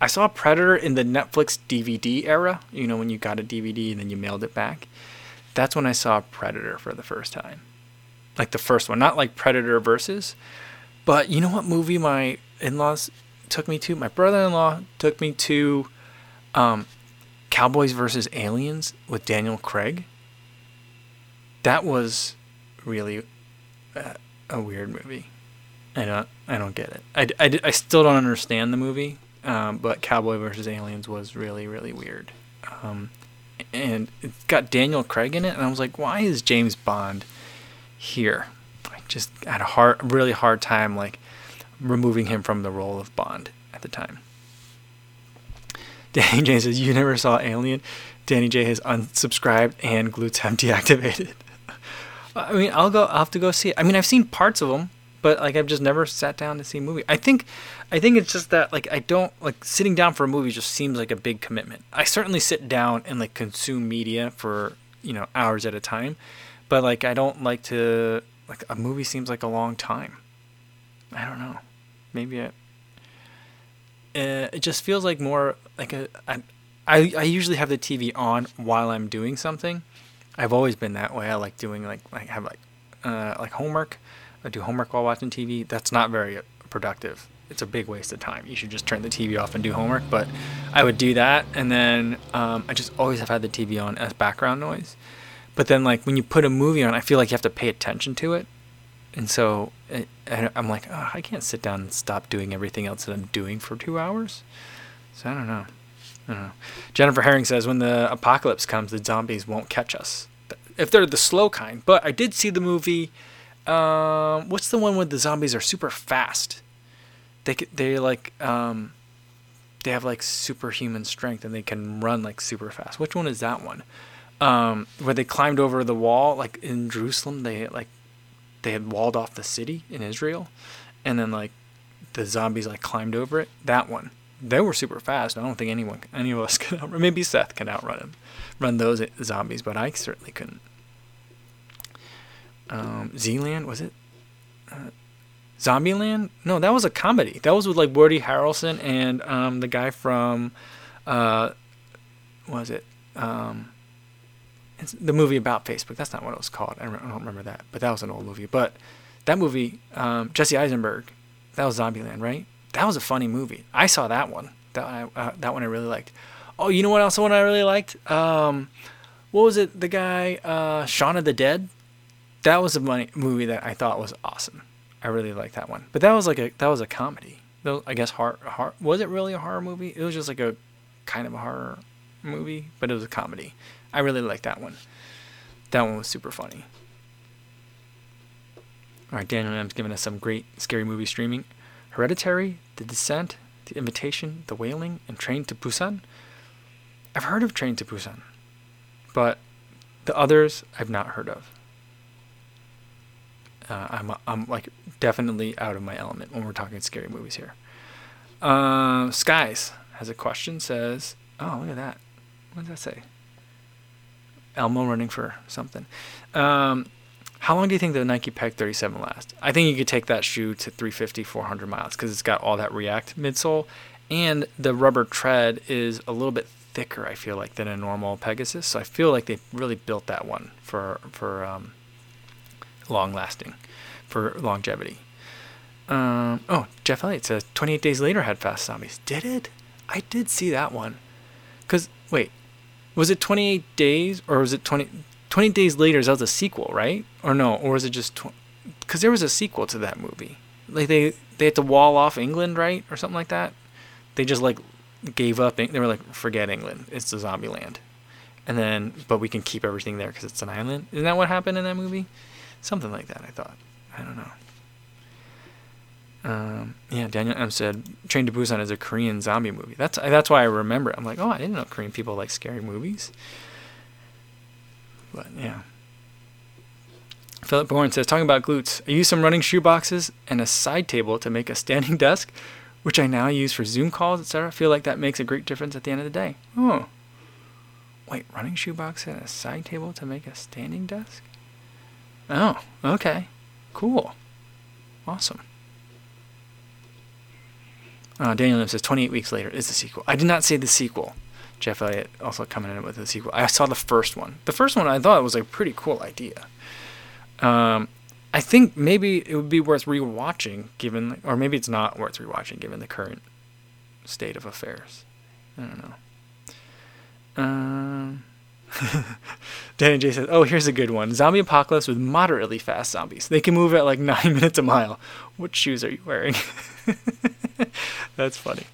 I saw Predator in the Netflix DVD era. You know when you got a DVD and then you mailed it back. That's when I saw Predator for the first time. Like the first one, not like Predator versus. But you know what movie my in-laws took me to? My brother-in-law took me to um, Cowboys versus Aliens with Daniel Craig. That was really uh, a weird movie. I don't I don't get it. I, I, I still don't understand the movie, um, but Cowboy versus Aliens was really really weird. Um, and it's got Daniel Craig in it, and I was like, why is James Bond here? I just had a hard, really hard time like removing him from the role of Bond at the time. [laughs] Danny J says, You never saw Alien? Danny J has unsubscribed and Glutem [laughs] deactivated. [laughs] I mean, I'll go. I'll have to go see it. I mean, I've seen parts of them, but like I've just never sat down to see a movie. I think, I think it's just that like I don't like sitting down for a movie just seems like a big commitment. I certainly sit down and like consume media for you know hours at a time, but like I don't like to like a movie seems like a long time. I don't know. Maybe it uh, it just feels like more like a I, I I usually have the TV on while I'm doing something. I've always been that way. I like doing like like have like uh, like homework. I do homework while watching TV. That's not very productive. It's a big waste of time. You should just turn the TV off and do homework. But I would do that, and then um, I just always have had the TV on as background noise. But then like when you put a movie on, I feel like you have to pay attention to it, and so it, I'm like, oh, I can't sit down and stop doing everything else that I'm doing for two hours. So I don't know. I don't know. Jennifer Herring says, when the apocalypse comes, the zombies won't catch us. If they're the slow kind. But I did see the movie. Um, what's the one where the zombies are super fast? They they like um, they have like superhuman strength and they can run like super fast. Which one is that one? Um, where they climbed over the wall, like in Jerusalem, they like they had walled off the city in Israel, and then like the zombies like climbed over it. That one, they were super fast. I don't think anyone, any of us [laughs] could outrun. Maybe Seth can outrun them, run those zombies, but I certainly couldn't. Um, Zealand was it? Uh, Zombieland? No, that was a comedy. That was with like Woody Harrelson and um, the guy from, uh, was it? Um, the movie about Facebook. That's not what it was called. I don't, I don't remember that, but that was an old movie. But that movie, um, Jesse Eisenberg, that was Zombieland, right? That was a funny movie. I saw that one. That I, uh, that one I really liked. Oh, you know what else? The one I really liked. Um, what was it? The guy, uh, Shaun of the Dead. That was a money, movie that I thought was awesome. I really liked that one. But that was like a that was a comedy. Though I guess horror, horror was it really a horror movie? It was just like a kind of a horror movie, but it was a comedy. I really liked that one. That one was super funny. All right, Daniel M's giving us some great scary movie streaming. Hereditary, The Descent, The Invitation, The Wailing, and Train to Busan. I've heard of Train to Busan, but the others I've not heard of. Uh, I'm I'm like definitely out of my element when we're talking scary movies here. Uh, Skies has a question. Says, "Oh, look at that. What does that say?" Elmo running for something. Um, How long do you think the Nike Peg 37 lasts? I think you could take that shoe to 350, 400 miles because it's got all that React midsole, and the rubber tread is a little bit thicker. I feel like than a normal Pegasus, so I feel like they really built that one for for um, long lasting, for longevity. Um, oh, Jeff Elliott says 28 Days Later had Fast Zombies. Did it? I did see that one. Cause wait, was it 28 Days or was it 20? 20 Days Later, is that was a sequel, right? Or no, or was it just because there was a sequel to that movie? Like they they had to wall off England, right, or something like that. They just like gave up. They were like, forget England, it's a zombie land. And then, but we can keep everything there because it's an island. Isn't that what happened in that movie? Something like that. I thought. I don't know. Um, yeah, Daniel M said Train to Busan is a Korean zombie movie. That's that's why I remember. It. I'm like, oh, I didn't know Korean people like scary movies. But yeah. Philip Bourne says, talking about glutes, I use some running shoe boxes and a side table to make a standing [laughs] desk, which I now use for Zoom calls, etc. I feel like that makes a great difference at the end of the day. Oh. Wait, running shoe box and a side table to make a standing desk? Oh, okay. Cool. Awesome. Uh, Daniel says 28 weeks later is the sequel. I did not see the sequel. Jeff Elliott also coming in with a sequel. I saw the first one. The first one I thought was a pretty cool idea. Um, I think maybe it would be worth rewatching, given, or maybe it's not worth rewatching, given the current state of affairs. I don't know. Um, Danny J says, "Oh, here's a good one: zombie apocalypse with moderately fast zombies. They can move at like [laughs] nine minutes a mile. What shoes are you wearing?" [laughs] that's funny.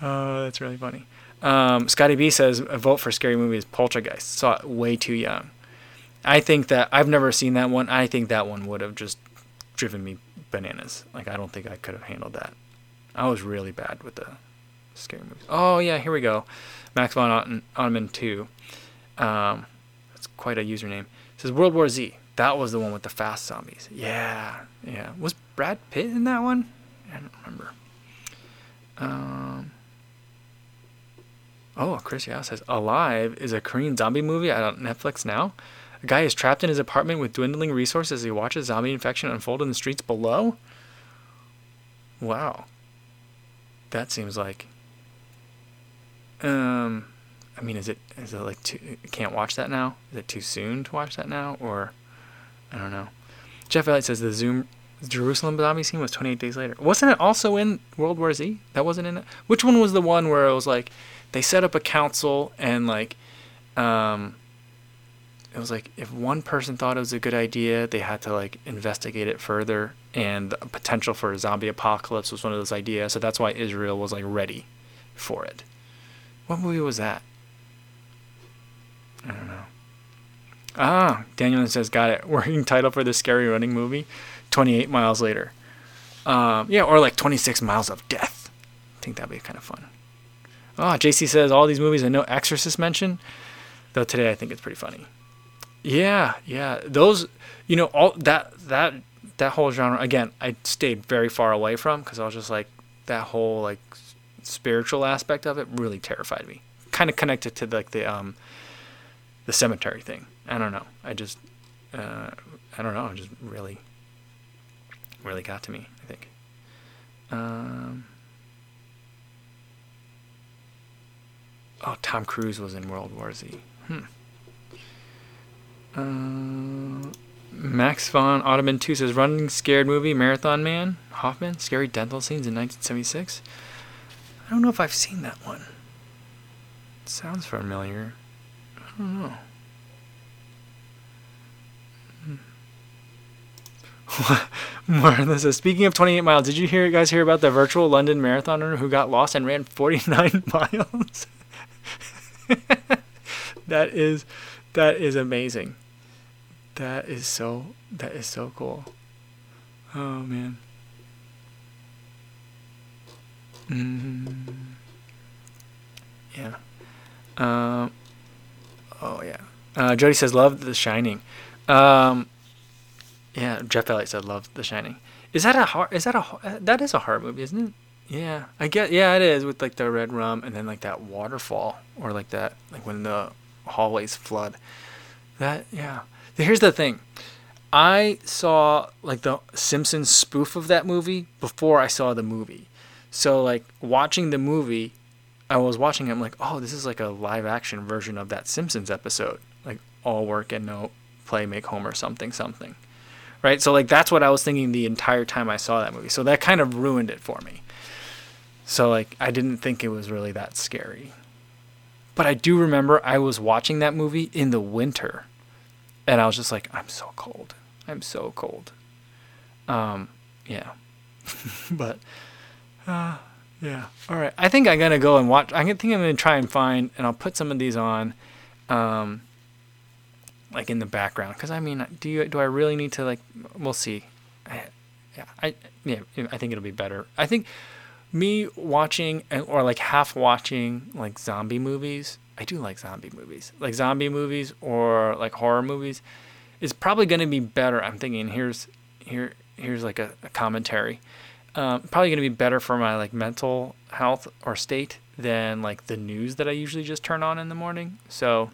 Uh, that's really funny. Um, Scotty B says a vote for scary movies Poltergeist. Saw it way too young. I think that I've never seen that one. I think that one would have just driven me bananas. Like I don't think I could have handled that. I was really bad with the scary movies. Oh yeah, here we go. Max von Ottoman two. Um, that's quite a username. It says World War Z. That was the one with the fast zombies. Yeah, yeah. Was Brad Pitt in that one? I don't remember. Um, Oh, Chris Yao says Alive is a Korean zombie movie on Netflix now. A guy is trapped in his apartment with dwindling resources as he watches zombie infection unfold in the streets below. Wow. That seems like. Um, I mean, is it is it like too? Can't watch that now? Is it too soon to watch that now, or I don't know. Jeff Elliott says the Zoom Jerusalem zombie scene was 28 days later. Wasn't it also in World War Z? That wasn't in it. Which one was the one where it was like they set up a council and like um it was like if one person thought it was a good idea, they had to like investigate it further and the potential for a zombie apocalypse was one of those ideas. So that's why Israel was like ready for it. What movie was that? I don't know. Ah, Daniel says, got it. [laughs] Working title for the scary running movie 28 miles later. Um, yeah, or like 26 miles of death. I think that'd be kind of fun. Oh, JC says all these movies and no Exorcist mention. Though today I think it's pretty funny. Yeah, yeah. Those, you know, all that that that whole genre again, I stayed very far away from because I was just like that whole like spiritual aspect of it really terrified me. Kind of connected to like the um the cemetery thing. I don't know. I just uh, I don't know. It just really really got to me. I think. Um, Oh, Tom Cruise was in World War Z. Hmm. Uh, Max von Ottoman 2 says Running Scared movie, Marathon Man, Hoffman, scary dental scenes in 1976. I don't know if I've seen that one. Sounds familiar. Don't know. [laughs] Martha says, speaking of 28 miles, did you hear guys hear about the virtual London marathoner who got lost and ran 49 [laughs] miles? [laughs] that is that is amazing. That is so that is so cool. Oh man. Mm-hmm. Yeah. Um. Uh, Jody says love The Shining. Um. Yeah. Jeff Elliott said love The Shining. Is that a hard? Is that a that is a hard movie, isn't it? Yeah, I get. Yeah, it is with like the red rum and then like that waterfall or like that like when the hallways flood. That yeah. Here's the thing. I saw like the Simpsons spoof of that movie before I saw the movie. So like watching the movie, I was watching it. I'm like, oh, this is like a live action version of that Simpsons episode, all work and no play, make Homer something something, right? So like that's what I was thinking the entire time I saw that movie. So that kind of ruined it for me. So like I didn't think it was really that scary. But I do remember I was watching that movie in the winter and I was just like, I'm so cold. I'm so cold. Um, yeah. [laughs] but uh, yeah. All right. I think I'm gonna go and watch. I think I'm gonna try and find, and I'll put some of these on, um, like in the background. Because I mean, do you do I really need to like? We'll see. I, yeah. I yeah. I think it'll be better. I think me watching or like half watching like zombie movies. I do like zombie movies, like zombie movies or like horror movies is probably going to be better. I'm thinking here's here here's like a, a commentary. Um, probably going to be better for my like mental health or state than like the news that I usually just turn on in the morning. So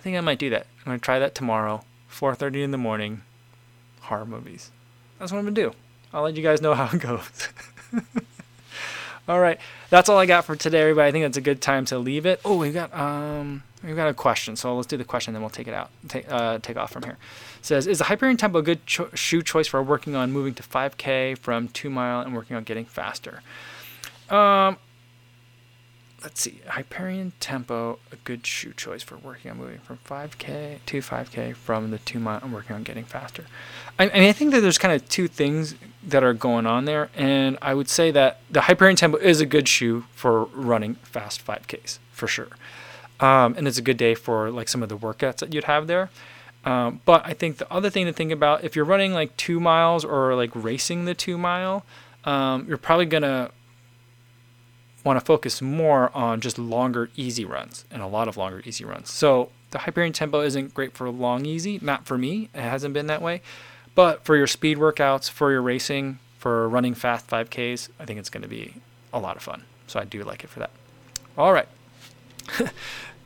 I think I might do that. I'm to try that tomorrow, 4:30 in the morning, horror movies. That's what I'm to do. I'll let you guys know [laughs] how it goes. [laughs] all right, that's all I got for today, everybody. I think that's a good time to leave it. Oh, we got um We've got a question, so let's do the question, then we'll take it out, take, uh, take off from here. It says, is the Hyperion Tempo a good cho- shoe choice for working on moving to 5K from 2 mile and working on getting faster? Um, let's see, Hyperion Tempo, a good shoe choice for working on moving from 5K to 5K from the 2 mile. I'm working on getting faster. I, I mean, I think that there's kind of two things that are going on there, and I would say that the Hyperion Tempo is a good shoe for running fast 5Ks, for sure. Um, and it's a good day for like some of the workouts that you'd have there. Um, but I think the other thing to think about if you're running like two miles or like racing the two mile, um, you're probably gonna want to focus more on just longer easy runs and a lot of longer easy runs. So the Hyperion tempo isn't great for long easy, not for me. It hasn't been that way. But for your speed workouts, for your racing, for running fast 5Ks, I think it's going to be a lot of fun. So I do like it for that. All right. [laughs]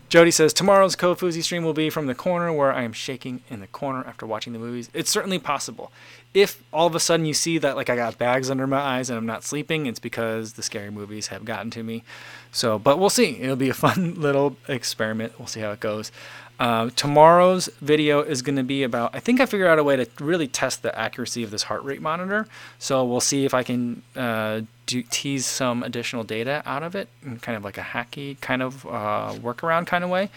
Jody says tomorrow's Kofuzi stream will be from the corner where I am shaking in the corner after watching the movies. It's certainly possible. If all of a sudden you see that like I got bags under my eyes and I'm not sleeping, it's because the scary movies have gotten to me. So, but we'll see. It'll be a [laughs] fun little experiment. We'll see how it goes. Uh, tomorrow's video is going to be about. I think I figured out a way to really test the accuracy of this heart rate monitor. So we'll see if I can uh, do, tease some additional data out of it in kind of like a hacky kind of uh, workaround kind of way.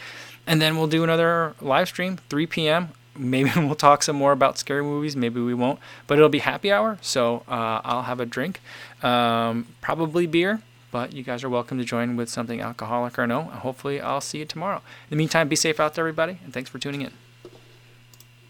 And then we'll do another live stream, 3 p.m. Maybe [laughs] we'll talk some more about scary movies. Maybe we won't. But it'll be happy hour. So uh, I'll have a drink, um, probably beer. But you guys are welcome to join with something alcoholic or no. Hopefully, I'll see you tomorrow. In the meantime, be safe out there, everybody. And thanks for tuning in.